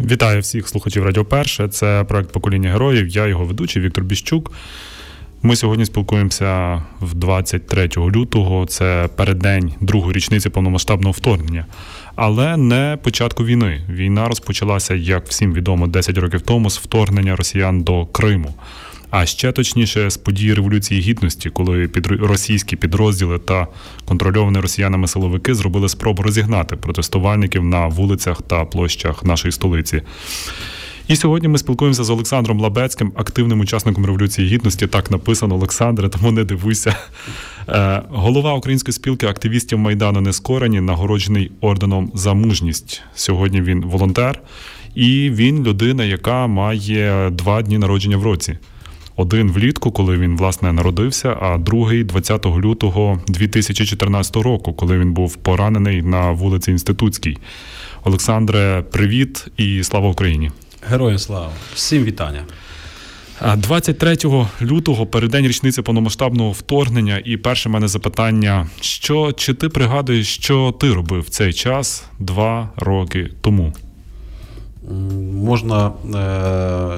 Вітаю всіх слухачів Радіо Перше. Це проект покоління героїв. Я його ведучий Віктор Біщук. Ми сьогодні спілкуємося в 23 лютого. Це переддень другої річниці повномасштабного вторгнення, але не початку війни. Війна розпочалася, як всім відомо, 10 років тому з вторгнення росіян до Криму. А ще точніше з події революції гідності, коли під російські підрозділи та контрольовані росіянами силовики зробили спробу розігнати протестувальників на вулицях та площах нашої столиці. І сьогодні ми спілкуємося з Олександром Лабецьким, активним учасником революції гідності. Так написано Олександре, тому не дивуйся. Е, голова української спілки активістів майдану Нескорені, нагороджений орденом за мужність. Сьогодні він волонтер, і він людина, яка має два дні народження в році. Один влітку, коли він власне народився, а другий 20 лютого 2014 року, коли він був поранений на вулиці Інститутській. Олександре, привіт і слава Україні! Героям слава! Всім вітання! 23 лютого, переддень річниці повномасштабного вторгнення, і перше мене запитання: що чи ти пригадуєш, що ти робив в цей час два роки тому? Можна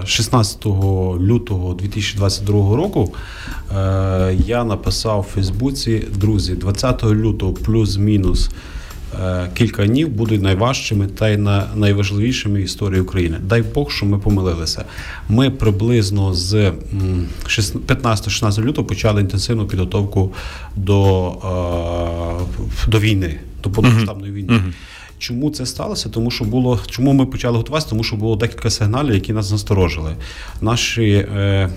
16 е, лютого 2022 року е, я написав у Фейсбуці друзі, 20 лютого плюс-мінус е, кілька днів будуть найважчими та й найважливішими в історії України. Дай Бог, що ми помилилися. Ми приблизно з 15-16 лютого почали інтенсивну підготовку до, до війни, до повномасштабної війни. Чому це сталося? Тому що було чому ми почали готуватися? Тому що було декілька сигналів, які нас насторожили. Наші е,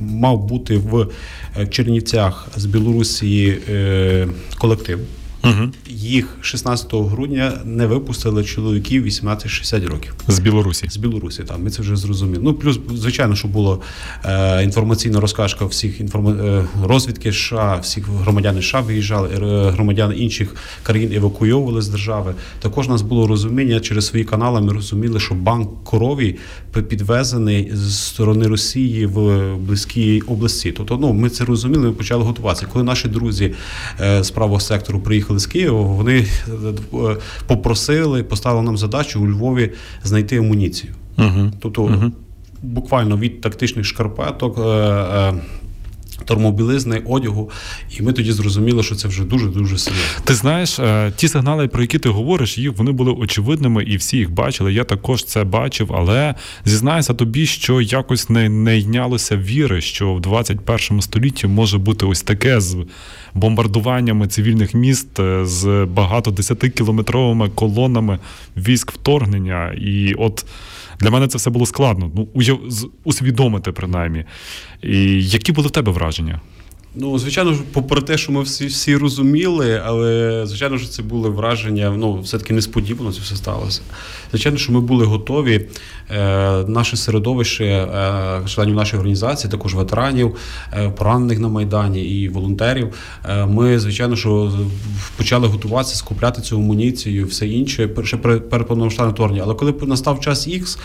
мав бути в е, Чернівцях з Білорусі е, колектив. Угу. Їх 16 грудня не випустили чоловіків 18-60 років з Білорусі. З Білорусі, так, ми це вже зрозуміли. Ну плюс, звичайно, що було е, інформаційна розкажка всіх інформ... е, розвідки США, всіх громадян США виїжджали, е, громадяни інших країн евакуйовували з держави. Також у нас було розуміння через свої канали. Ми розуміли, що банк корові підвезений з сторони Росії в близькій області. Тобто, ну ми це розуміли. Ми почали готуватися. Коли наші друзі е, з правого сектору приїхали з Києва, вони е, попросили, поставили нам задачу у Львові знайти амуніцію. Угу. Тобто, угу. буквально від тактичних шкарпеток. Е, е, термобілизни, одягу, і ми тоді зрозуміли, що це вже дуже дуже серйозно. Ти знаєш, ті сигнали, про які ти говориш, їх вони були очевидними, і всі їх бачили. Я також це бачив, але зізнаюся тобі, що якось не не йнялося віри, що в 21 столітті може бути ось таке з бомбардуваннями цивільних міст е, з багато десятикілометровими колонами військ вторгнення. І от для мене це все було складно. Ну, усвідомити принаймні. І Які були в тебе враження? Ну, звичайно, попри те, що ми всі всі розуміли, але звичайно що це були враження. Ну, все-таки несподівано це все сталося. Звичайно, що ми були готові. Е, Наше середовище, е, членів нашої організації, також ветеранів, е, поранених на майдані і волонтерів. Е, Ми, звичайно, що почали готуватися, скупляти цю амуніцію, все інше ще перед повномасштабним вторгнення. Але коли настав час Х,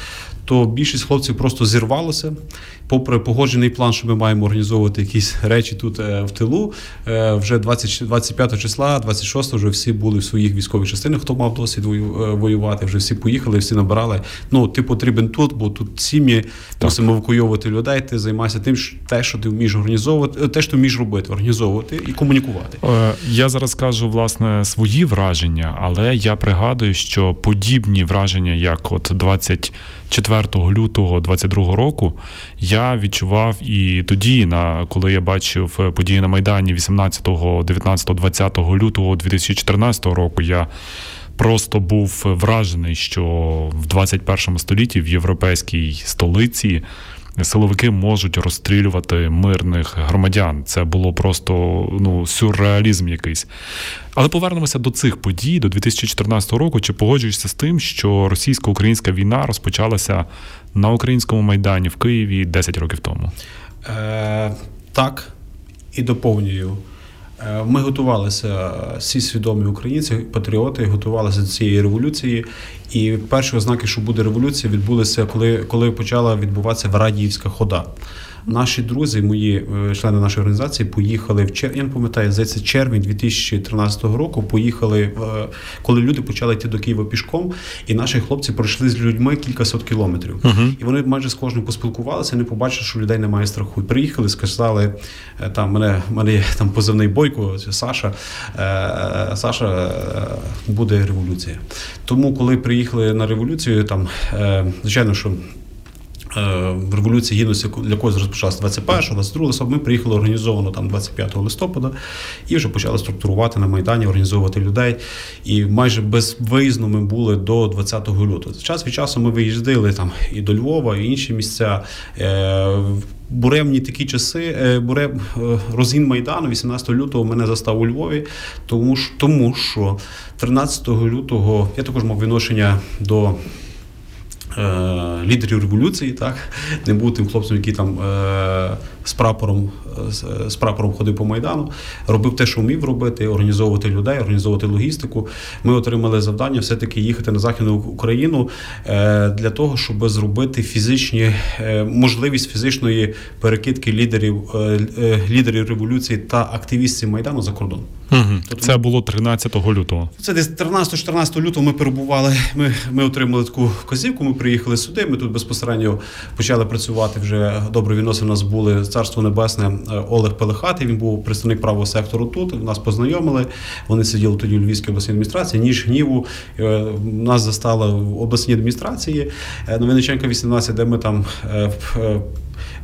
то більшість хлопців просто зірвалося. Попри погоджений план, що ми маємо організовувати якісь речі тут е, в тилу. Е, вже 20, 25 числа, 26 вже всі були в своїх військових частинах. Хто мав досвід е, воювати, вже всі поїхали, всі набирали. Ну, ти потрібен тут, бо тут сім'ї мусимо евакуйовувати людей. Ти займайся тим, що те, що ти вмієш організовувати, те, що ти вмієш робити, організовувати і комунікувати. Я зараз кажу власне свої враження, але я пригадую, що подібні враження, як от 20 4 лютого 22 року я відчував і тоді, на коли я бачив е, події на Майдані 18, 19, 20 лютого 2014 року, я просто був вражений, що в 21 столітті в європейській столиці силовики можуть розстрілювати мирних громадян. Це було просто ну сюрреалізм якийсь. Але повернемося до цих подій до 2014 року. Чи погоджуєшся з тим, що російсько-українська війна розпочалася на українському майдані в Києві 10 років тому? Е, Так і доповнюю. Е, ми готувалися, всі свідомі українці, патріоти, готувалися до цієї революції, І перші ознаки, що буде революція, відбулися, коли коли почала відбуватися Варадіївська хода. Наші друзі, мої е, члени нашої організації, поїхали в чер... я не пам'ятаю, здається, червень 2013 року. Поїхали коли люди почали йти до Києва пішком, і наші хлопці пройшли з людьми кількасот кілометрів. Uh-huh. І вони майже з кожним поспілкувалися, не побачили, що людей немає страху. І Приїхали, сказали е, там мене мене є там позивний бойко, Саша. Е, Саша буде революція. Тому, коли приїхали на революцію, там звичайно, що. Е, революція гідності для когось розпочалася 21 22 листопада. Ми приїхали організовано там 25 листопада і вже почали структурувати на Майдані, організовувати людей. І майже безвиїзно ми були до 20 лютого. Час від часу ми виїздили там і до Львова, і інші місця. Е, буремні такі часи, е, бурем, розгін Майдану, 18 лютого мене застав у Львові, тому тому що 13 лютого я також мав відношення до лідерів революції, так не був тим хлопцем, який там е, з прапором з прапором ходив по майдану, робив те, що вмів робити, організовувати людей, організовувати логістику. Ми отримали завдання все-таки їхати на західну Україну е, для того, щоб зробити фізичні можливість фізичної перекидки лідерів лідерів революції та активістів майдану за кордон. Угу. Тобто, це було 13 лютого. Це десь 13-14 лютого. Ми перебували. Ми ми отримали таку вказівку. Ми приїхали сюди. Ми тут безпосередньо почали працювати. Вже добре відносини у нас були царство небесне. Е, Олег Пелехатий. Він був представник правого сектору. Тут нас познайомили. Вони сиділи тоді у Львівській обласній адміністрації. Ніж гніву е, нас застала в обласній адміністрації е, на Винниченка 18, де ми там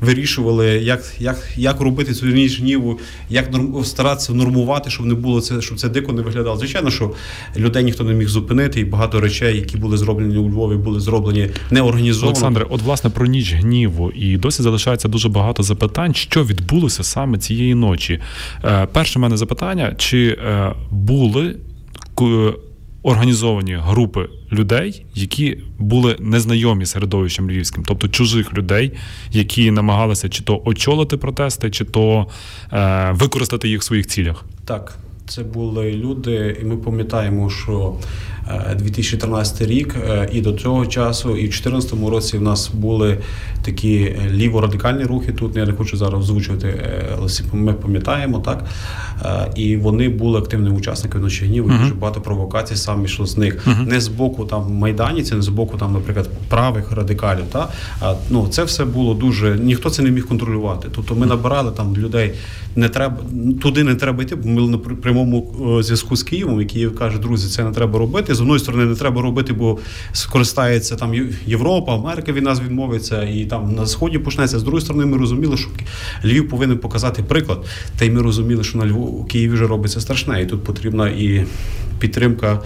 вирішували, як як, як робити цю ніж гніву, як старатися нормувати, щоб не було це, щоб це дико не виглядало. Звичайно, що людей ніхто не міг зупинити, і багато речей, які були зроблені у Львові, були зроблені неорганізовано. Олександре, от власне про ніч гніву, і досі залишається дуже багато запитань, що відбулося саме цієї ночі. Е, перше мене запитання: чи е, були організовані групи людей, які були незнайомі середовищем львівським, тобто чужих людей, які намагалися чи то очолити протести, чи то е, використати їх в своїх цілях. Так, це були люди, і ми пам'ятаємо, що 2013 рік, е, і до цього часу, і в 2014 році в нас були такі ліворадикальні рухи. Тут я не хочу зараз озвучувати, е, але ми пам'ятаємо так. Е, і вони були активними учасниками ночі гніву. Uh-huh. Дуже багато провокацій саме йшло з них. Uh-huh. Не з боку там майданівців, не з боку там, наприклад, правих радикалів. Та а ну це все було дуже ніхто це не міг контролювати. Тобто ми набирали там людей. Не треба туди не треба йти, бо ми на прямому зв'язку з Києвом, і Київ каже, друзі, це не треба робити з одної сторони не треба робити, бо скористається там Європа, Америка від нас відмовиться, і там на сході почнеться. З другої сторони, ми розуміли, що Львів повинен показати приклад. Та й ми розуміли, що на Льву у Києві вже робиться страшне, і тут потрібна і підтримка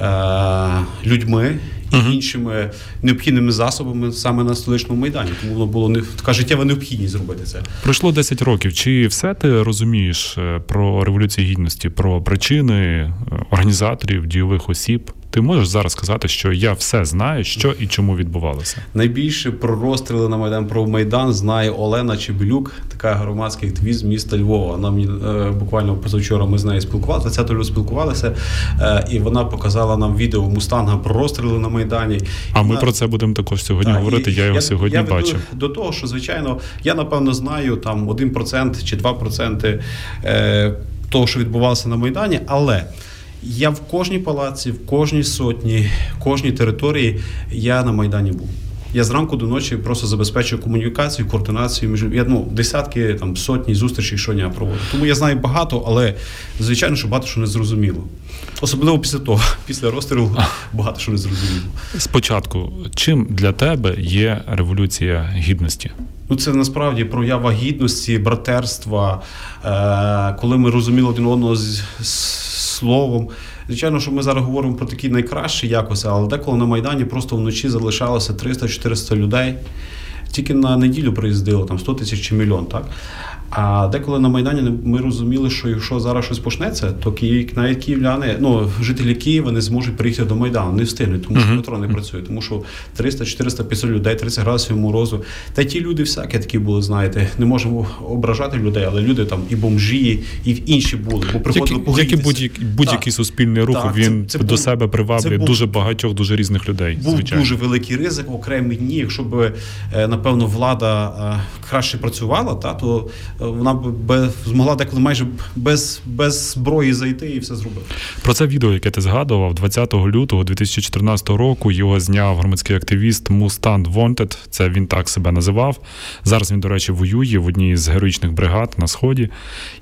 е, людьми і uh-huh. іншими необхідними засобами саме на столичному майдані. Тому воно було не така життєва необхідність зробити це. Пройшло 10 років. Чи все ти розумієш е, про революцію гідності, про причини е, організаторів, дійових осіб? Ти можеш зараз сказати, що я все знаю, що і чому відбувалося. Найбільше про розстріли на майдан про майдан знає Олена Чебелюк, така громадський активіст міста Львова. Вона мені е, буквально позавчора ми з нею спілкувалися. 20 лютого спілкувалися, е, і вона показала нам відео Мустанга про розстріли на майдані. А ми про це будемо також сьогодні так, говорити. Я його я, сьогодні я бачив. До, до того, що звичайно, я напевно знаю там 1% чи 2% е, того, що відбувалося на майдані, але. Я в кожній палаці, в кожній сотні, в кожній території я на Майдані був. Я зранку до ночі просто забезпечую комунікацію, координацію між я ну десятки там сотні зустрічей щодня проводжу. Тому я знаю багато, але звичайно, що багато що не зрозуміло. Особливо після того, після розстрілу багато що не зрозуміло. Спочатку, чим для тебе є революція гідності? Ну, це насправді проява гідності, братерства, е, коли ми розуміли один одного з словом. Звичайно, що ми зараз говоримо про такі найкращі якості, але деколи на Майдані просто вночі залишалося 300-400 людей. Тільки на неділю приїздило там 100 тисяч чи мільйон. так. А деколи на Майдані ми розуміли, що якщо зараз щось почнеться, то Київ, навіть київляни, ну жителі Києва не зможуть приїхати до Майдану, не встигнуть, тому що метро не працює, тому що 300, 400, 500 людей, 30 градусів морозу. Та ті люди всякі такі були, знаєте, не можемо ображати людей, але люди там і бомжі, і інші були, бо приходили Як і будь-який будь-який суспільний рух, так, він це, це до був, себе приваблює дуже багатьох, дуже різних людей. Був звичайно. дуже великий ризик, окремі дні. Якщо б е, напевно влада е, краще працювала, та то вона б змогла деколи майже без без зброї зайти і все зробити. Про це відео, яке ти згадував, 20 лютого 2014 року його зняв громадський активіст Мустанд Wanted, Це він так себе називав. Зараз він, до речі, воює в одній з героїчних бригад на сході.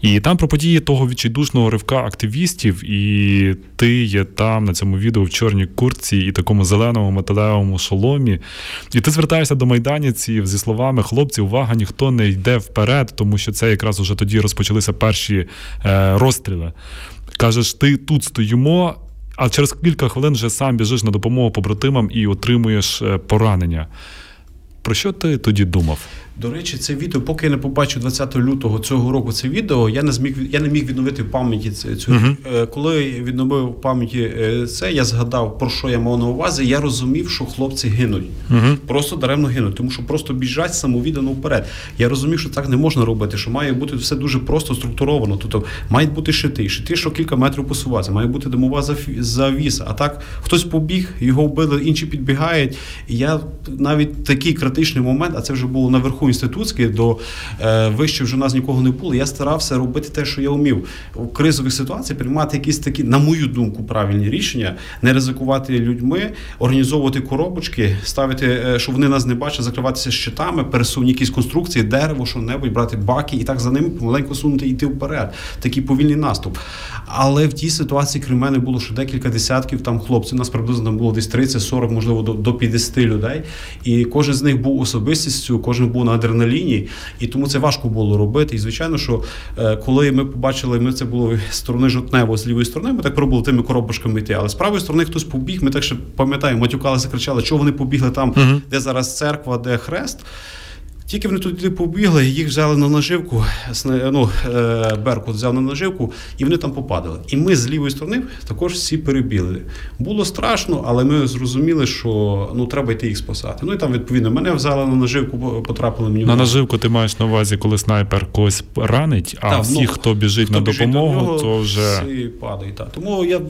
І там про події того відчайдушного ривка активістів, і ти є там на цьому відео в чорній куртці і такому зеленому металевому шоломі. І ти звертаєшся до майданівців зі словами: хлопці, увага, ніхто не йде вперед, тому що це якраз уже тоді розпочалися перші е, розстріли. Кажеш, ти тут стоїмо. А через кілька хвилин вже сам біжиш на допомогу побратимам і отримуєш е, поранення. Про що ти тоді думав? До речі, це відео, поки я не побачив 20 лютого цього року це відео, я не зміг я не міг відновити в пам'яті цю. Uh-huh. Коли відновив в пам'яті е, це, я згадав, про що я мав на увазі. Я розумів, що хлопці гинуть. Uh-huh. Просто даремно гинуть, тому що просто біжать самовіддано вперед. Я розумів, що так не можна робити, що має бути все дуже просто структуровано. Тобто мають бути шити, шити, що кілька метрів посуватися, має бути димова завіса. А так хтось побіг, його вбили, інші підбігають. І я навіть такий критичний момент, а це вже було наверху інститутський, до е, вище вже у нас нікого не було. Я старався робити те, що я вмів у кризових ситуаціях, приймати якісь такі, на мою думку, правильні рішення, не ризикувати людьми, організовувати коробочки, ставити, е, щоб вони нас не бачили, закриватися щитами, пересувні якісь конструкції, дерево, що небудь, брати баки і так за ними помаленьку сунути і йти вперед. Такий повільний наступ. Але в тій ситуації крім мене було ще декілька десятків там хлопців. Нас приблизно було десь 30-40, можливо, до 50 людей. І кожен з них був особистістю, кожен був на адреналіні, і тому це важко було робити. І звичайно, що е, коли ми побачили, ми це було з сторони жовтнево, з лівої сторони, ми так пробували тими коробочками йти. Але з правої сторони хтось побіг. Ми так ще пам'ятаємо, матюкалися, кричали, що вони побігли там, угу. де зараз церква, де хрест. Тільки вони туди побігли, їх взяли на наживку, ну, е, Беркут взяв на наживку, і вони там попадали. І ми з лівої сторони також всі перебігли. Було страшно, але ми зрозуміли, що ну треба йти їх спасати. Ну і там, відповідно, мене взяли на наживку, потрапили мені. На наживку ти маєш на увазі, коли снайпер когось ранить, а так, всі, ну, хто біжить хто на біжить допомогу, нього, то вже всі падають. Так. Тому я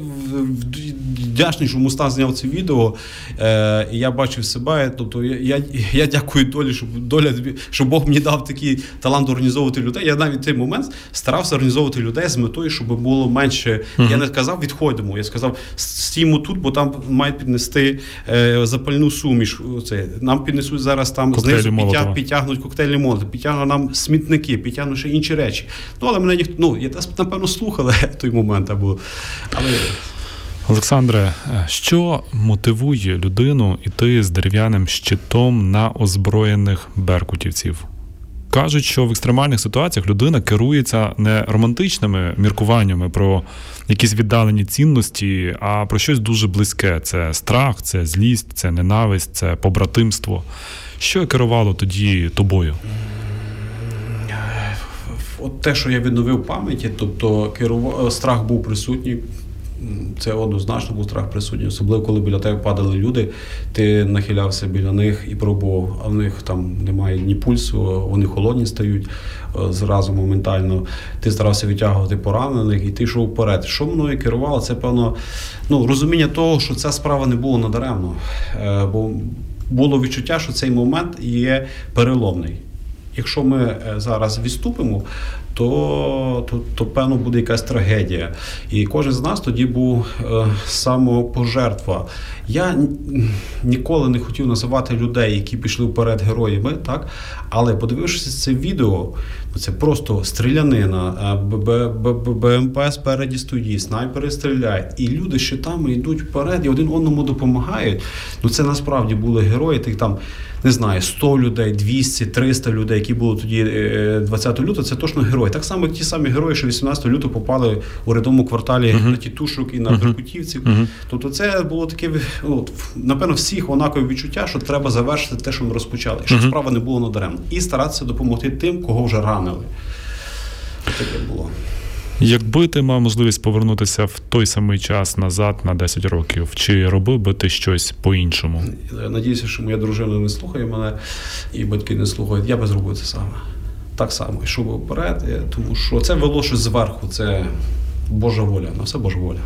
вдячний, що Мустан зняв це відео. Е, Я бачив себе. Тобто я, я, я дякую долі, щоб доля що Бог мені дав такий талант організовувати людей. Я навіть в цей момент старався організовувати людей з метою, щоб було менше. Uh-huh. Я не сказав, відходимо. Я сказав, стіймо тут, бо там мають піднести е, запальну суміш. Це нам піднесуть зараз там коктейлі знизу підтяг, підтягнуть коктейлі молоти, підтягнуть нам смітники, підтягнуть ще інші речі. Ну але мене ніхто ну я напевно слухали той момент або але. Олександре, що мотивує людину йти з дерев'яним щитом на озброєних беркутівців? Кажуть, що в екстремальних ситуаціях людина керується не романтичними міркуваннями про якісь віддалені цінності, а про щось дуже близьке: це страх, це злість, це ненависть, це побратимство. Що керувало тоді тобою? От те, що я відновив пам'яті, тобто керував страх був присутній. Це однозначно був страх присутній, особливо коли біля тебе падали люди, ти нахилявся біля них і пробував, а в них там немає ні пульсу, вони холодні стають е, зразу моментально. Ти старався витягувати поранених і ти йшов вперед. Що мною керувало? Це певно ну, розуміння того, що ця справа не була надаремно. Е, бо було відчуття, що цей момент є переломний. Якщо ми е, зараз відступимо, то, то, то певно буде якась трагедія. І кожен з нас тоді був е, самопожертва. Я ніколи не хотів називати людей, які пішли вперед героями, так але подивившись це відео, це просто стрілянина, БМП спереді стоїть, снайпери стріляють, і люди щитами йдуть вперед і один одному допомагають. Ну це насправді були герої. Тих там не знаю, 100 людей, 200, 300 людей, які були тоді 20 е, лютого, це точно герої. Так само, як ті самі герої, що 18 лютого попали у рядовому кварталі uh-huh. на тітушок і на uh-huh. беркутівців. Uh-huh. Тобто, це було таке ну, напевно, всіх однакове відчуття, що треба завершити те, що ми розпочали, щоб справа не було надаремно, і старатися допомогти тим, кого вже ранили. Таке було. Якби ти мав можливість повернутися в той самий час назад на 10 років, чи робив би ти щось по-іншому? Я Надіюся, що моя дружина не слухає мене і батьки не слухають. Я би зробив це саме. Так само, йшов би вперед, тому що це вело щось зверху, це Божа воля, на все Божа воля.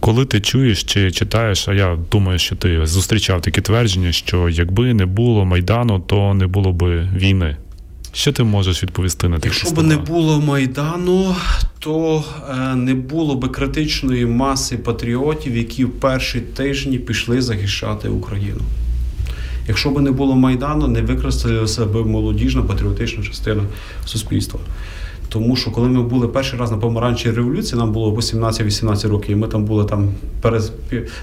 Коли ти чуєш чи читаєш, а я думаю, що ти зустрічав такі твердження, що якби не було Майдану, то не було би війни. Що ти можеш відповісти на те? Якщо б не було Майдану, то е, не було б критичної маси патріотів, які в перші тижні пішли захищати Україну. Якщо б не було Майдану, не використалася б молодіжна патріотична частина суспільства. Тому що коли ми були перший раз на помаранчій революції, нам було 18-18 років, і ми там були там перез...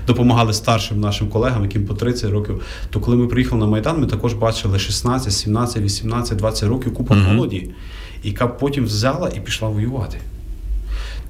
допомагали старшим нашим колегам, яким по 30 років. То коли ми приїхали на Майдан, ми також бачили 16, 17, 18, 20 років купа молоді, яка потім взяла і пішла воювати.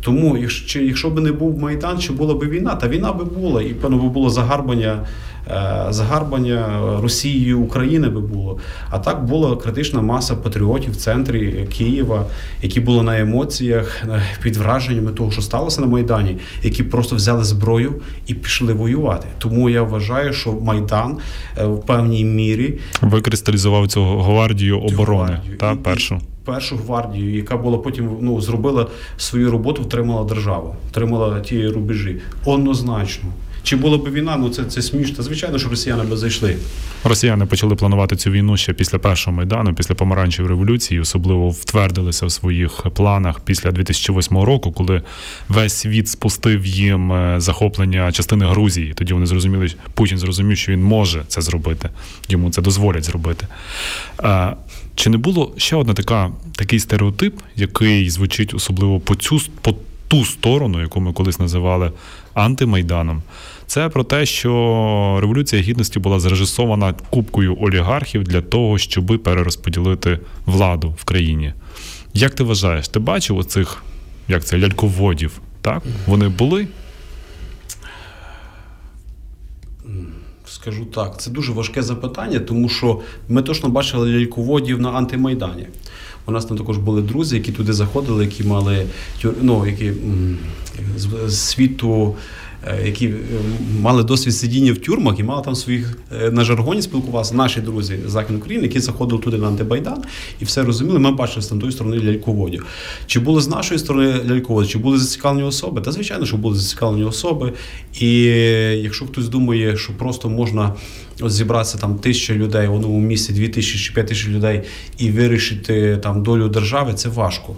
Тому, якщо, якщо б не був Майдан, чи була б війна, та війна би була, і певно би було загарбання, е, загарбання Росією України би було. А так була критична маса патріотів в центрі Києва, які були на емоціях, під враженнями того, що сталося на Майдані, які просто взяли зброю і пішли воювати. Тому я вважаю, що Майдан е, в певній мірі Викристалізував цю гвардію оборони гвардію. та першу. Першу гвардію, яка була потім ну, зробила свою роботу, втримала державу, втримала ті рубежі. Однозначно. Чи була б війна, ну це, це смішно. Звичайно, що росіяни би зайшли. Росіяни почали планувати цю війну ще після першого майдану, після помаранчевої революції, особливо втвердилися в своїх планах після 2008 року, коли весь світ спустив їм е, захоплення частини Грузії. Тоді вони зрозуміли, Путін зрозумів, що він може це зробити, йому це дозволять зробити. Чи не було ще одна така такий стереотип, який звучить особливо по цю по ту сторону, яку ми колись називали антимайданом? Це про те, що революція гідності була зрежисована купкою олігархів для того, щоби перерозподілити владу в країні. Як ти вважаєш, ти бачив оцих як це ляльководів? Так вони були? Скажу так, це дуже важке запитання, тому що ми точно бачили ляльководів на антимайдані. У нас там також були друзі, які туди заходили, які мали ну, які з- світу, які е, мали досвід сидіння в тюрмах і мали там своїх е, на жаргоні спілкувалися. Наші друзі з Західної України, які заходили туди на антимайдан і все розуміли. Ми бачили з тої сторони ляльководів. Чи були з нашої сторони ляльководі, чи були зацікавлені особи? Та звичайно, що були зацікавлені особи. І якщо хтось думає, що просто можна от зібратися там тисяча людей в одному місці, дві тисячі чи п'ять тисяч людей і вирішити там долю держави, це важко.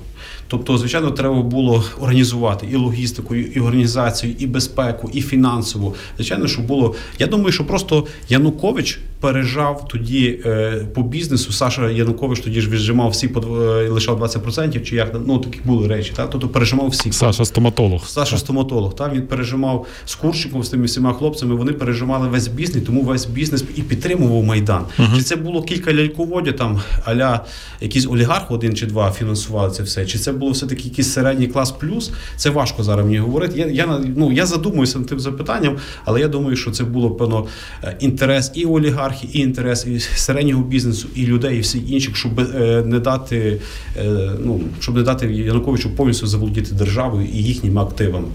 Тобто, звичайно, треба було організувати і логістику, і організацію, і безпеку, і фінансову. Звичайно, що було. Я думаю, що просто Янукович пережав тоді е, по бізнесу. Саша Янукович тоді ж віджимав всі по е, лишав 20%, чи як ну такі були речі. Так? Тобто пережимав всіх. Саша стоматолог. Саша стоматолог, та він пережимав з Курчиком, з тими всіма хлопцями. Вони пережимали весь бізнес, тому весь бізнес і підтримував майдан. Чи це було кілька ляльководів, там аля якийсь олігарх один чи два фінансували це все? Чи це було все таки якийсь середній клас плюс? Це важко зараз мені говорити. Я я ну я задумуюся над тим запитанням, але я думаю, що це було певно е, інтерес і олігархів, і інтерес і середнього бізнесу, і людей, і всіх інших, щоб е, не дати е, ну щоб не дати Януковичу повністю заволодіти державою і їхніми активами.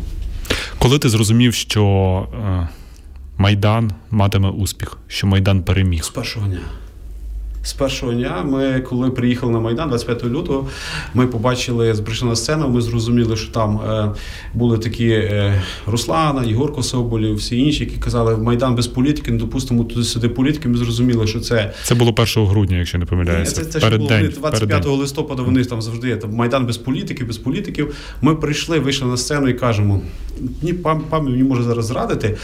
Коли ти зрозумів, що е, Майдан матиме успіх, що Майдан переміг? З першого дня. З першого дня ми, коли приїхали на Майдан 25 лютого, ми побачили, прийшли на сцену, ми зрозуміли, що там е, були такі е, Руслана, Єгорко Соболів, всі інші, які казали, Майдан без політики, не допустимо туди сюди політики. Ми зрозуміли, що це Це було 1 грудня, якщо не помиляюся. Це, це ж перед день, 25 перед листопада. Вони там завжди там майдан без політики, без політиків. Ми прийшли, вийшли на сцену і кажемо: ні, пам- мені може зараз зрадити,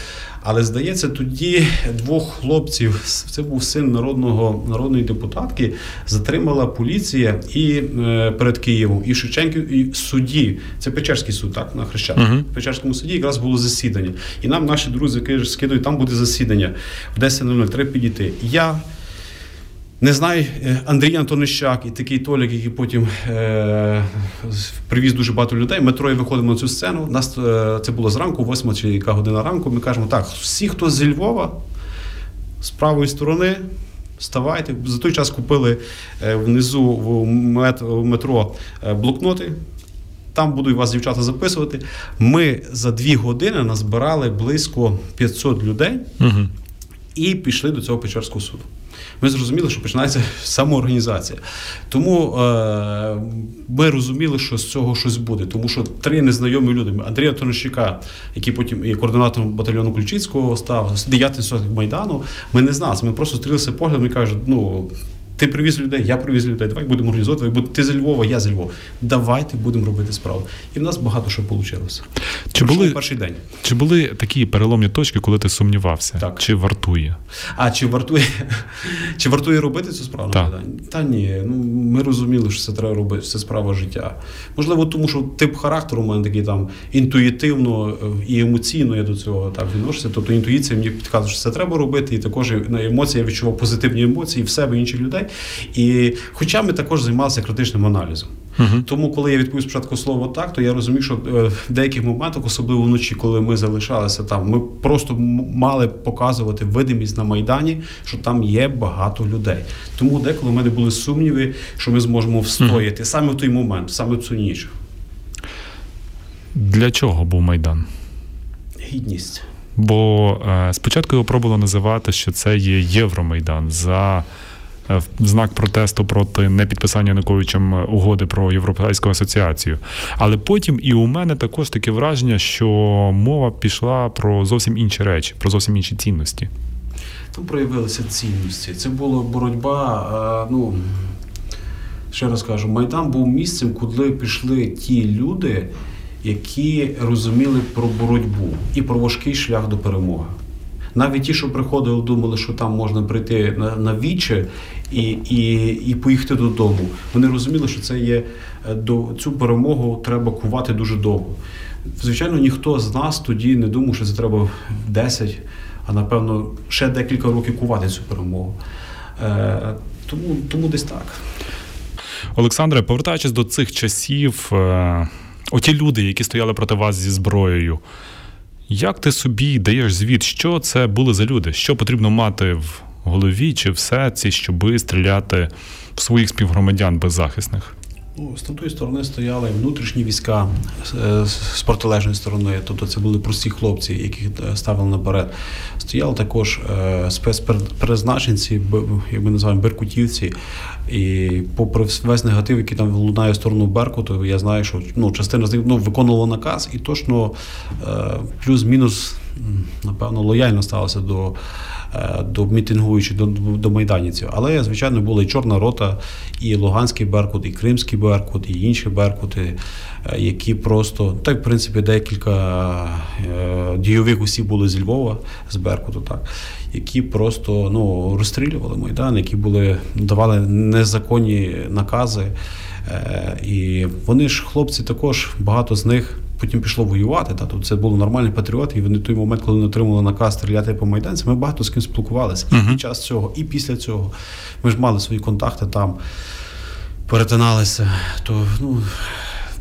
але здається, тоді двох хлопців, це був син народного народної депутатки, затримала поліція і е, перед Києвом, і Шевченків, і судді. Це Печерський суд, так на Хрещатику. Мгм. В Печерському суді якраз було засідання. І нам наші друзі скидують, там буде засідання в 10.00, треба підійти. Я не знаю, е, Андрій Антонищак і такий Толік, який потім е, привіз дуже багато людей. Ми троє виходимо на цю сцену. Нас е, це було зранку, восьма чи яка година ранку. Ми кажемо, так, всі, хто зі Львова, з правої сторони, вставайте. За той час купили е, внизу в мет- в метро е, блокноти. Там будуть вас дівчата записувати. Ми за дві години назбирали близько 500 людей Угу. і пішли до цього Печерського суду. Ми зрозуміли, що починається самоорганізація. Тому е, ми розуміли, що з цього щось буде. Тому що три незнайомі люди. Андрія Тонощика, який потім є координатором батальйону Ключицького, став дев'ятий сотник Майдану. Ми не знали. Ми просто стрілися поглядом і кажуть, ну. Ти привіз людей, я привіз людей. Давай будемо організовувати. бо Ти зі Львова, я зі Львова. Давайте будемо робити справу. І в нас багато що вийшло. Чи були, перший день? чи були такі переломні точки, коли ти сумнівався? Так. Чи вартує? А чи вартує, чи вартує робити цю справу? Так. Та ні, ну ми розуміли, що це треба робити, це справа життя. Можливо, тому що тип характеру у мене такий там інтуїтивно е, і емоційно я до цього так відношуся. Тобто інтуїція мені підказує, що це треба робити, і також на емоції я відчував позитивні емоції в себе інших людей. І хоча ми також займалися критичним аналізом. Угу. Тому, коли я відповів спочатку слово так, то я розумів, що е, в деяких моментах, особливо вночі, коли ми залишалися там, ми просто мали показувати видимість на майдані, що там є багато людей. Тому деколи в мене були сумніви, що ми зможемо встояти саме в той момент, саме в цю ніч. Для чого був Майдан? Гідність. Бо е, спочатку його пробували називати, що це є Євромайдан за в знак протесту проти непідписання Януковичем угоди про європейську асоціацію. Але потім і у мене також таке враження, що мова пішла про зовсім інші речі, про зовсім інші цінності. Там проявилися цінності. Це була боротьба. е, Ну ще раз кажу, Майдан був місцем, куди пішли ті люди, які розуміли про боротьбу і про важкий шлях до перемоги. Навіть ті, що приходили, думали, що там можна прийти на, віче і, і, і поїхати додому. Вони розуміли, що це є е, до цю перемогу треба кувати дуже довго. Звичайно, ніхто з нас тоді не думав, що це треба 10, а напевно ще декілька років кувати цю перемогу. Е, тому, тому десь так. Олександре, повертаючись до цих часів, е, оті люди, які стояли проти вас зі зброєю, як ти собі даєш звіт, що це були за люди? Що потрібно мати в голові чи в серці, щоби стріляти в своїх співгромадян беззахисних? Ну, з тої сторони стояли внутрішні війська е, з протилежної сторони, тобто це були прості хлопці, яких е, ставили наперед. Стояли також е, спецпризначенці, як ми називаємо беркутівці. І попри весь негатив, який там лунає в сторону Беркуту, я знаю, що ну, частина з них ну, виконувала наказ і точно плюс-мінус, напевно, лояльно ставилася до, е, до мітингуючих, до, до майданівців. Але, звичайно, була і Чорна рота, і Луганський Беркут, і Кримський Беркут, і інші Беркути, е, які просто, так, в принципі, декілька е, дійових осіб були зі Львова, з Беркуту, так, які просто ну, розстрілювали Майдан, які були, давали незаконні накази. І вони ж, хлопці, також багато з них потім пішло воювати. Та, тобто це були нормальні патріоти, і вони той момент, коли не отримали наказ стріляти по майданцям, ми багато з ким спілкувалися і під час цього, і після цього. Ми ж мали свої контакти там, перетиналися. То, ну,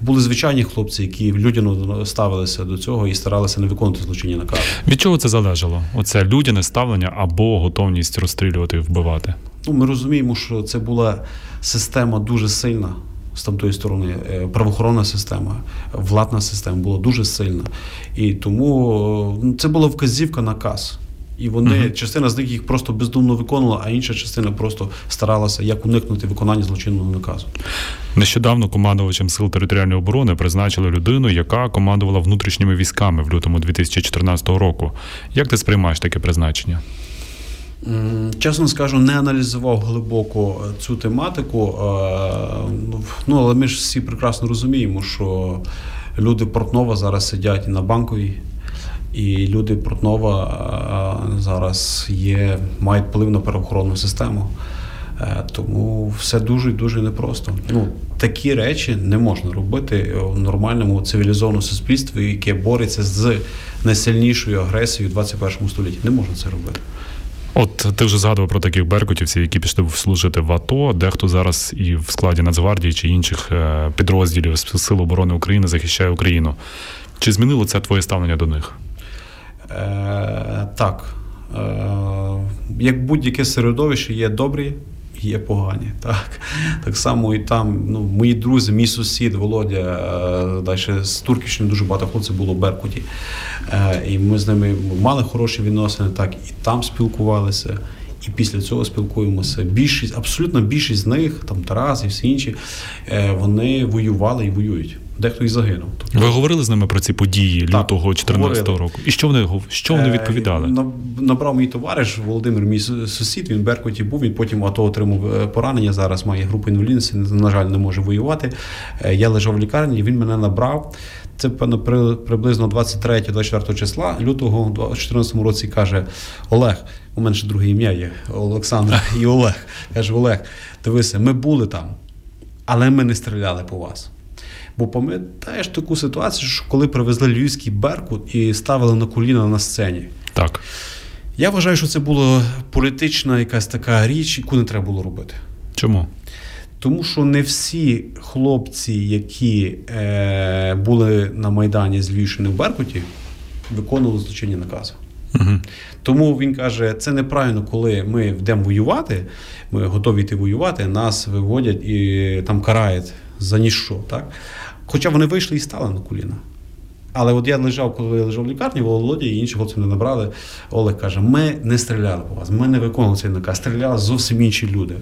були звичайні хлопці, які людяно ставилися до цього і старалися не виконувати злочинні накази. Від чого це залежало? Оце людяне ставлення або готовність розстрілювати і вбивати? Ну, ми розуміємо, що це була система дуже сильна з тамтої сторони. Е, Правоохоронна система, владна система була дуже сильна. І тому е, це була вказівка наказ. І вони, Мгм. частина з них їх просто бездумно виконувала, а інша частина просто старалася як уникнути виконання злочинного наказу. Нещодавно командувачем сил територіальної оборони призначили людину, яка командувала внутрішніми військами в лютому 2014 року. Як ти сприймаєш таке призначення? Чесно скажу, не аналізував глибоко е, цю тематику. е, ну, Ну, але ми ж всі прекрасно розуміємо, що люди Портнова зараз сидять на банковій, і люди Портнова е, зараз є, мають вплив на правоохоронну систему. Тому все дуже і дуже непросто. Ну, такі речі не можна робити в нормальному цивілізованому суспільстві, яке бореться з найсильнішою агресією в 21 столітті. Не можна це робити. От ти вже згадував про таких беркутівців, які пішли служити в АТО, дехто зараз і в складі Нацгвардії чи інших е, підрозділів Сил оборони України захищає Україну. Чи змінило це твоє ставлення до них? Е, так. Е, як будь-яке середовище, є добрі, є погані. Так так само і там ну, мої друзі, мій сусід Володя, е, далі з Туркішним дуже багато хлопців було в Беркуті. Е, і ми з ними мали хороші відносини, так і там спілкувалися. І після цього спілкуємося. Більшість, абсолютно більшість з них, там Тарас і всі інші, е, вони воювали і воюють. Дехто і загинув. Тобто, Ви говорили з ними про ці події так, лютого 2014 року? І що вони що вони відповідали? Е, набрав мій товариш Володимир, мій сусід. Він в Беркуті був. Він потім АТО отримав е, поранення. Зараз має групу інвалідності, на жаль, не може воювати. Я лежав в лікарні. Він мене набрав. Це певно приблизно 23-24 числа лютого у 2014 році каже Олег. У мене ще друге ім'я є Олександр і Олег. Каже: Олег, дивися, ми були там, але ми не стріляли по вас. Бо пам'ятаєш таку ситуацію, що коли привезли Львівський Беркут і ставили на коліна на сцені. Так. Я вважаю, що це була політична якась така річ, яку не треба було робити. Чому? Тому що не всі хлопці, які е, були на Майдані з Львівщини в Беркуті, виконували злочинні накази. Угу. Тому він каже, це неправильно, коли ми йдемо воювати, ми готові йти воювати, нас виводять і там карають за ніщо. Так? Хоча вони вийшли і стали на коліна. Але от я лежав, коли я лежав в лікарні, Володя і інші хлопці не набрали. Олег каже: ми не стріляли по вас, ми не виконували цей наказ, стріляли зовсім інші люди.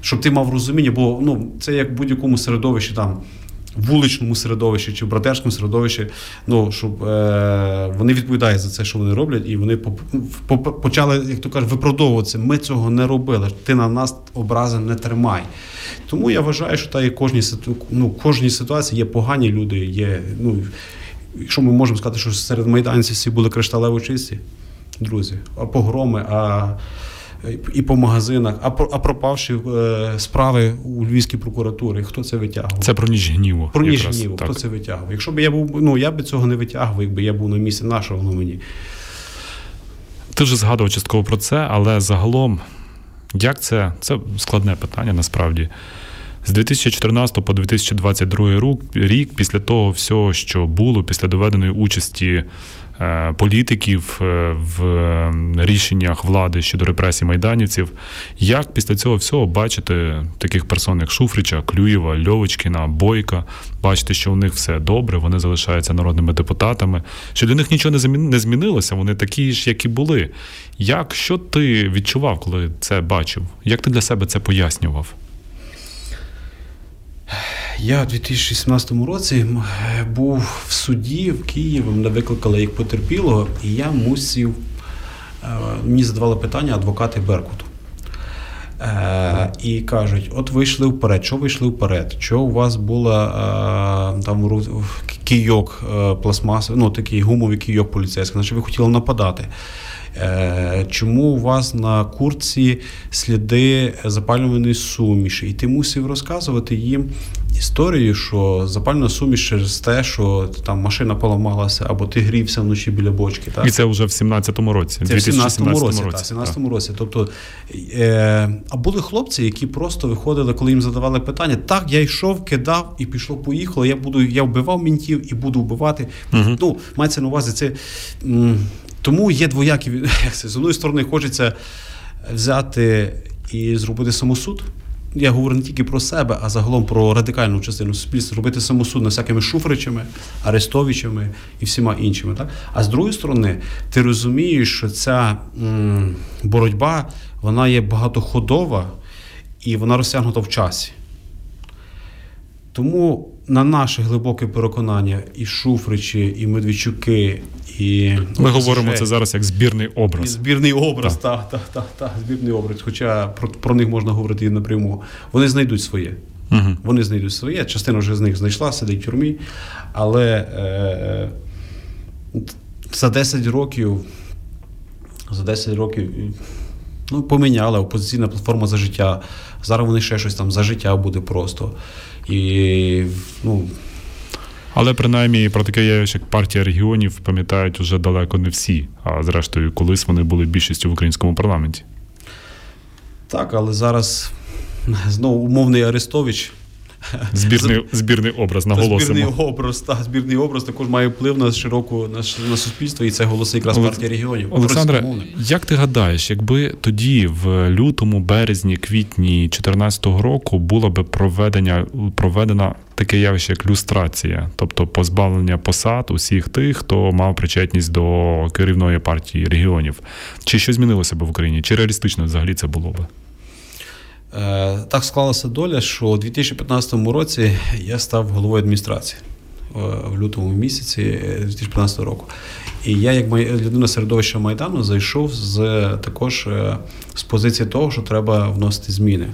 Щоб ти мав розуміння, бо ну, це як в будь-якому середовищі там вуличному середовищі чи в братерському середовищі, ну щоб е, вони відповідають за це, що вони роблять, і вони по, по, почали, як то кажуть, виправдовуватися. Ми цього не робили. Ти на нас образи не тримай. Тому я вважаю, що та і кожній ну, кожній ситуації є погані люди. Є ну якщо ми можемо сказати, що серед майданців всі були кришталево чисті, друзі, а погроми, а і по магазинах, а про а пропавші е, справи у Львівській прокуратурі. Хто це витягував? Це про ніч гніву. Про ніч гніву. Хто це витягував? Якщо б я був, ну я би цього не витягував, якби я був на місці нашого воно мені. Ти вже згадував частково про це, але загалом, як це? Це складне питання насправді. З 2014 по 2022 рік, після того всього, що було, після доведеної участі Е, політиків е, в рішеннях влади щодо репресій майданівців. Як після цього всього бачити таких персон, як Шуфрича, Клюєва, Льовочкіна, Бойка, бачити, що у них все добре, вони залишаються народними депутатами, що для них нічого не змінилося, вони такі ж, як і були. Як що ти відчував, коли це бачив? Як ти для себе це пояснював? Я у 2017 році був в суді в Києві, мене викликали як потерпілого, і я мусив. Е, мені задавали питання адвокати Беркуту. Е, І кажуть: от ви йшли вперед, що ви йшли вперед? Що у вас була е, там кійок е, пластмасовий, ну такий гумовий кійок поліцейський, значить ви хотіли нападати. Е, чому у вас на курці сліди запалюваної суміші? І ти мусив розказувати їм історію, що запальна суміш через те, що там машина поламалася, або ти грівся вночі біля бочки. Так? І це вже в 17-му році. Це в 17-му році. Так, 17-му році. Тобто, е, А були хлопці, які просто виходили, коли їм задавали питання: так, я йшов, кидав і пішло, поїхало. Я буду, я вбивав мінтів і буду вбивати. Угу. Ну, мається на увазі, це. Тому є двоякі з одної сторони, хочеться взяти і зробити самосуд. Я говорю не тільки про себе, а загалом про радикальну частину суспільства, робити самосуд над всякими Шуфричами, Арестовичами і всіма іншими. Так? А з другої сторони, ти розумієш, що ця м, боротьба вона є багатоходова і вона розтягнута в часі. Тому на наше глибоке переконання, і Шуфричі, і Медведчуки, і ми говоримо це зараз як збірний образ. Збірний образ, так, так, так, так, збірний образ. Хоча про, про них можна говорити і напряму. Вони знайдуть своє. Угу. Вони знайдуть своє. Частина вже з них знайшла, сидить в тюрмі. Але е, за 10 років, за 10 років. Ну, поміняли опозиційна платформа за життя. Зараз вони ще щось там за життя буде просто. І, ну, Але принаймні про таке явище, як партія регіонів, пам'ятають вже далеко не всі. А зрештою, колись вони були більшістю в українському парламенті. Так, але зараз знову умовний Арестович Збірний збірний образ наголосимо. Збірний образ, та, збірний образ також має вплив на широку на, на суспільство, і це голоси якраз партії регіонів. Олександре, як ти гадаєш, якби тоді, в лютому, березні, квітні 2014 року було би проведення проведена таке явище, як люстрація, тобто позбавлення посад усіх тих, хто мав причетність до керівної партії регіонів, чи що змінилося б в Україні? Чи реалістично взагалі це було би? Е, так склалася доля, що у 2015 році я став головою адміністрації е, в лютому місяці 2015 року. І я, як людина середовища Майдану, зайшов з також е, з позиції того, що треба вносити зміни.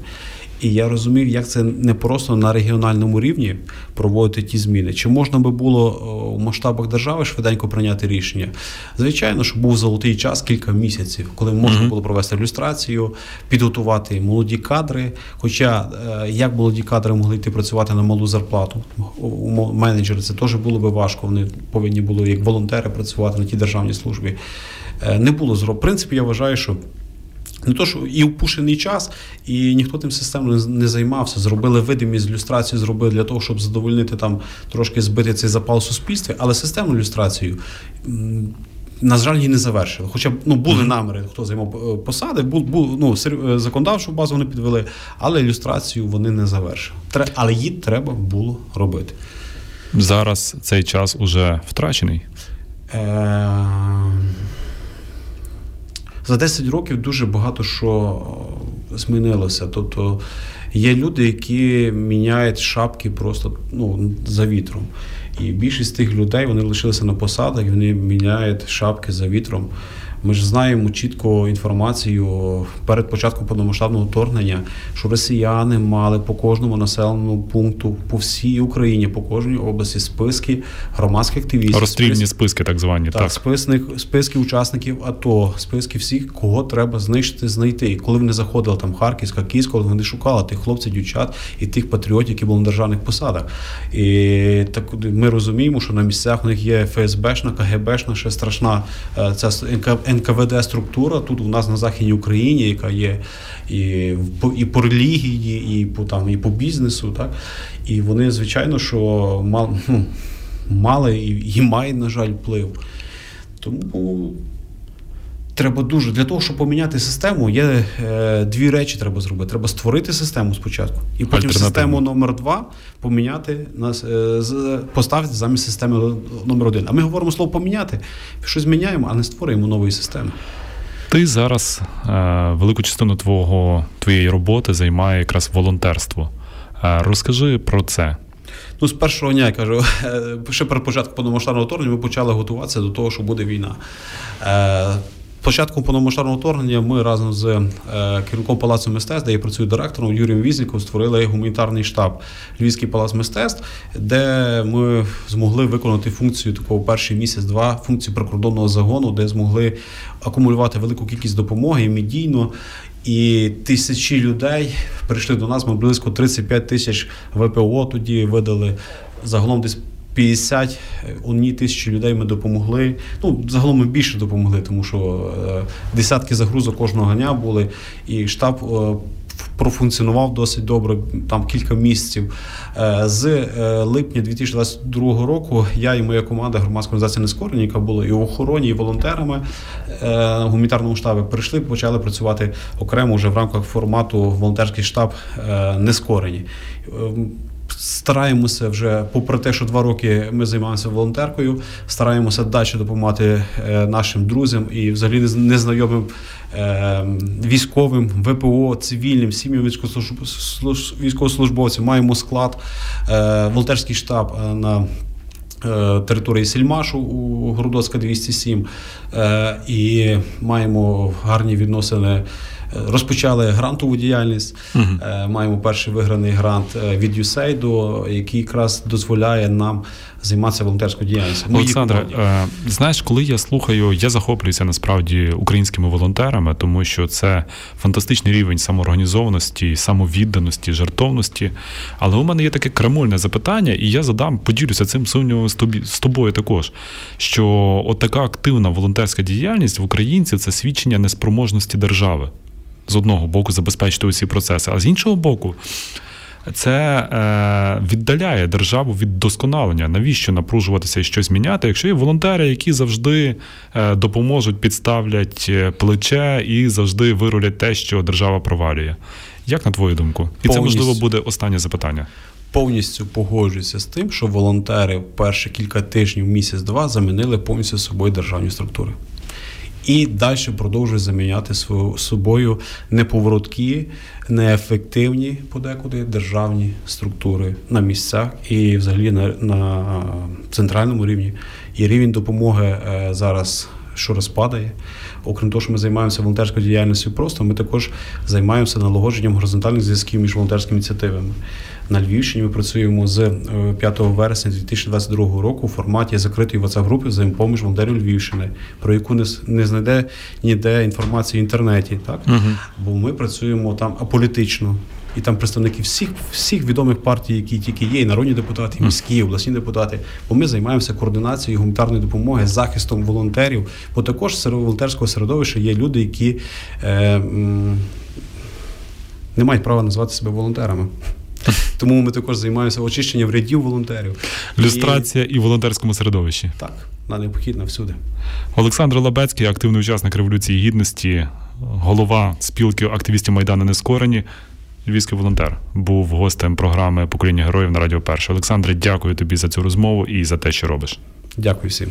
І я розумів, як це не просто на регіональному рівні проводити ті зміни. Чи можна би було у масштабах держави швиденько прийняти рішення? Звичайно, що був золотий час кілька місяців, коли можна було провести ілюстрацію, підготувати молоді кадри. Хоча е, як молоді кадри могли йти працювати на малу зарплату, менеджери це теж було би важко. Вони повинні були як волонтери працювати на тій державній службі. Е, не було зро. В принципі, я вважаю, що. Не то, що і впушений час, і ніхто тим системно не займався. Зробили видимість ілюстрацію, зробили для того, щоб задовольнити там трошки збити цей запал в суспільстві, але системну ілюстрацію. На жаль, її не завершили. Хоча ну, були наміри, хто займав е, посади, бу, бу, ну, е, законодавчу базу вони підвели, але ілюстрацію вони не завершили. Тре, але її треба було робити. Зараз цей час уже втрачений. Е- за 10 років дуже багато що е, змінилося. Тобто є люди, які міняють шапки просто ну, за вітром. І більшість тих людей вони лишилися на посадах, вони міняють шапки за вітром. Ми ж знаємо чітко інформацію перед початком повномасштабного вторгнення, що росіяни мали по кожному населеному пункту по всій Україні, по кожній області списки громадських активістів. Розстрільні списки, списки так звані. Так, так. Списник, списки учасників АТО, списки всіх, кого треба знищити, знайти. І коли вони заходили там Харківська, Київська, коли вони шукали тих хлопців, дівчат і тих патріотів, які були на державних посадах. І так ми розуміємо, що на місцях у них є ФСБшна, КГБшна, ще страшна е, ця НКВД структура тут у нас на Західній Україні, яка є і по, і по релігії, і по там, і по бізнесу. Так? І вони, звичайно, що мали, ну, мали і, і мають, на жаль, вплив. Тому треба дуже для того, щоб поміняти систему, є е, дві речі треба зробити. Треба створити систему спочатку, і потім систему номер два поміняти нас е, поставити замість системи номер один. А ми говоримо слово поміняти, щось зміняємо, а не створюємо нової системи. Ти зараз е, велику частину твого твоєї роботи займає якраз волонтерство. Е, розкажи про це. Ну, з першого дня я кажу, е, ще перед початком повномасштабного вторгнення ми почали готуватися до того, що буде війна. Початку повномасштабного вторгнення ми разом з е, керівником палацу мистецтв, де я працюю директором Юрієм Візніком, створили гуманітарний штаб Львівський палац мистецтв, де ми змогли виконати функцію такого перший місяць-два функцію прикордонного загону, де змогли акумулювати велику кількість допомоги медійно. І тисячі людей прийшли до нас. Ми близько 35 тисяч ВПО тоді видали загалом десь. 50 одні тисячі людей ми допомогли. Ну, загалом ми більше допомогли, тому що е, десятки загрузок кожного дня були, і штаб. Е, профункціонував досить добре, там кілька місяців. Е, з липня 2022 року я і моя команда громадської організації «Нескорені», яка була і в охороні, і волонтерами в гуманітарному штабі, прийшли, почали працювати окремо вже в рамках формату волонтерський штаб Нескорені. Стараємося вже, попри те, що два роки ми займаємося волонтеркою, стараємося далі допомагати е, нашим друзям і взагалі незнайомим е, військовим, ВПО, цивільним, сім'ям військовослужбовців. Маємо склад, е, волонтерський штаб на Території Сільмашу у Городоцька 207 і маємо гарні відносини Розпочали грантову діяльність. uh Маємо перший виграний грант е, від USAID, який якраз дозволяє нам займатися волонтерською діяльністю. Олександре, е, знаєш, коли я слухаю, я захоплююся насправді українськими волонтерами, тому що це фантастичний рівень самоорганізованості, самовідданості, жертовності. Але у мене є таке крамольне запитання, і я задам, поділюся цим сумнівом з тобою також. Що от така активна волонтерська діяльність в українців це свідчення неспроможності держави з одного боку забезпечити усі процеси, а з іншого боку. це е, віддаляє державу від досконалення. Навіщо напружуватися і щось міняти, якщо є волонтери, які завжди е, допоможуть, підставлять е, плече і завжди вирулять те, що держава провалює. Як на твою думку? І це можливо буде останнє запитання. Повністю погоджуюся з тим, що волонтери перші кілька тижнів, місяць-два замінили повністю собою державні структури. І далі продовжують заміняти свою собою неповороткі, неефективні подекуди державні структури на місцях і взагалі на, на центральному рівні. І рівень допомоги е, зараз щораз падає. Окрім того, що ми займаємося волонтерською діяльністю просто, ми також займаємося налагодженням горизонтальних зв'язків між волонтерськими ініціативами. На Львівщині ми працюємо з е, 5 вересня 2022 року у форматі закритої WhatsApp-групи взаємопоміж волонтерів Львівщини, про яку не, не знайде ніде інформації в інтернеті. Так? Бо ми працюємо там аполітично. І там представники всіх, всіх відомих партій, які тільки є, і народні депутати, і міські, і обласні депутати. Бо ми займаємося координацією гуманітарної допомоги, захистом волонтерів. Бо також серед волонтерського середовища є люди, які е, м, не мають права назвати себе волонтерами. Тому ми також займаємося очищенням рядів волонтерів. Люстрація і в волонтерському середовищі. Так, вона необхідна всюди. Олександр Лабецький, активний учасник Революції Гідності, голова спілки активістів Майдану Нескорені, львівський волонтер, був гостем програми Покоління героїв на Радіо Перше. Олександре, дякую тобі за цю розмову і за те, що робиш. Дякую всім.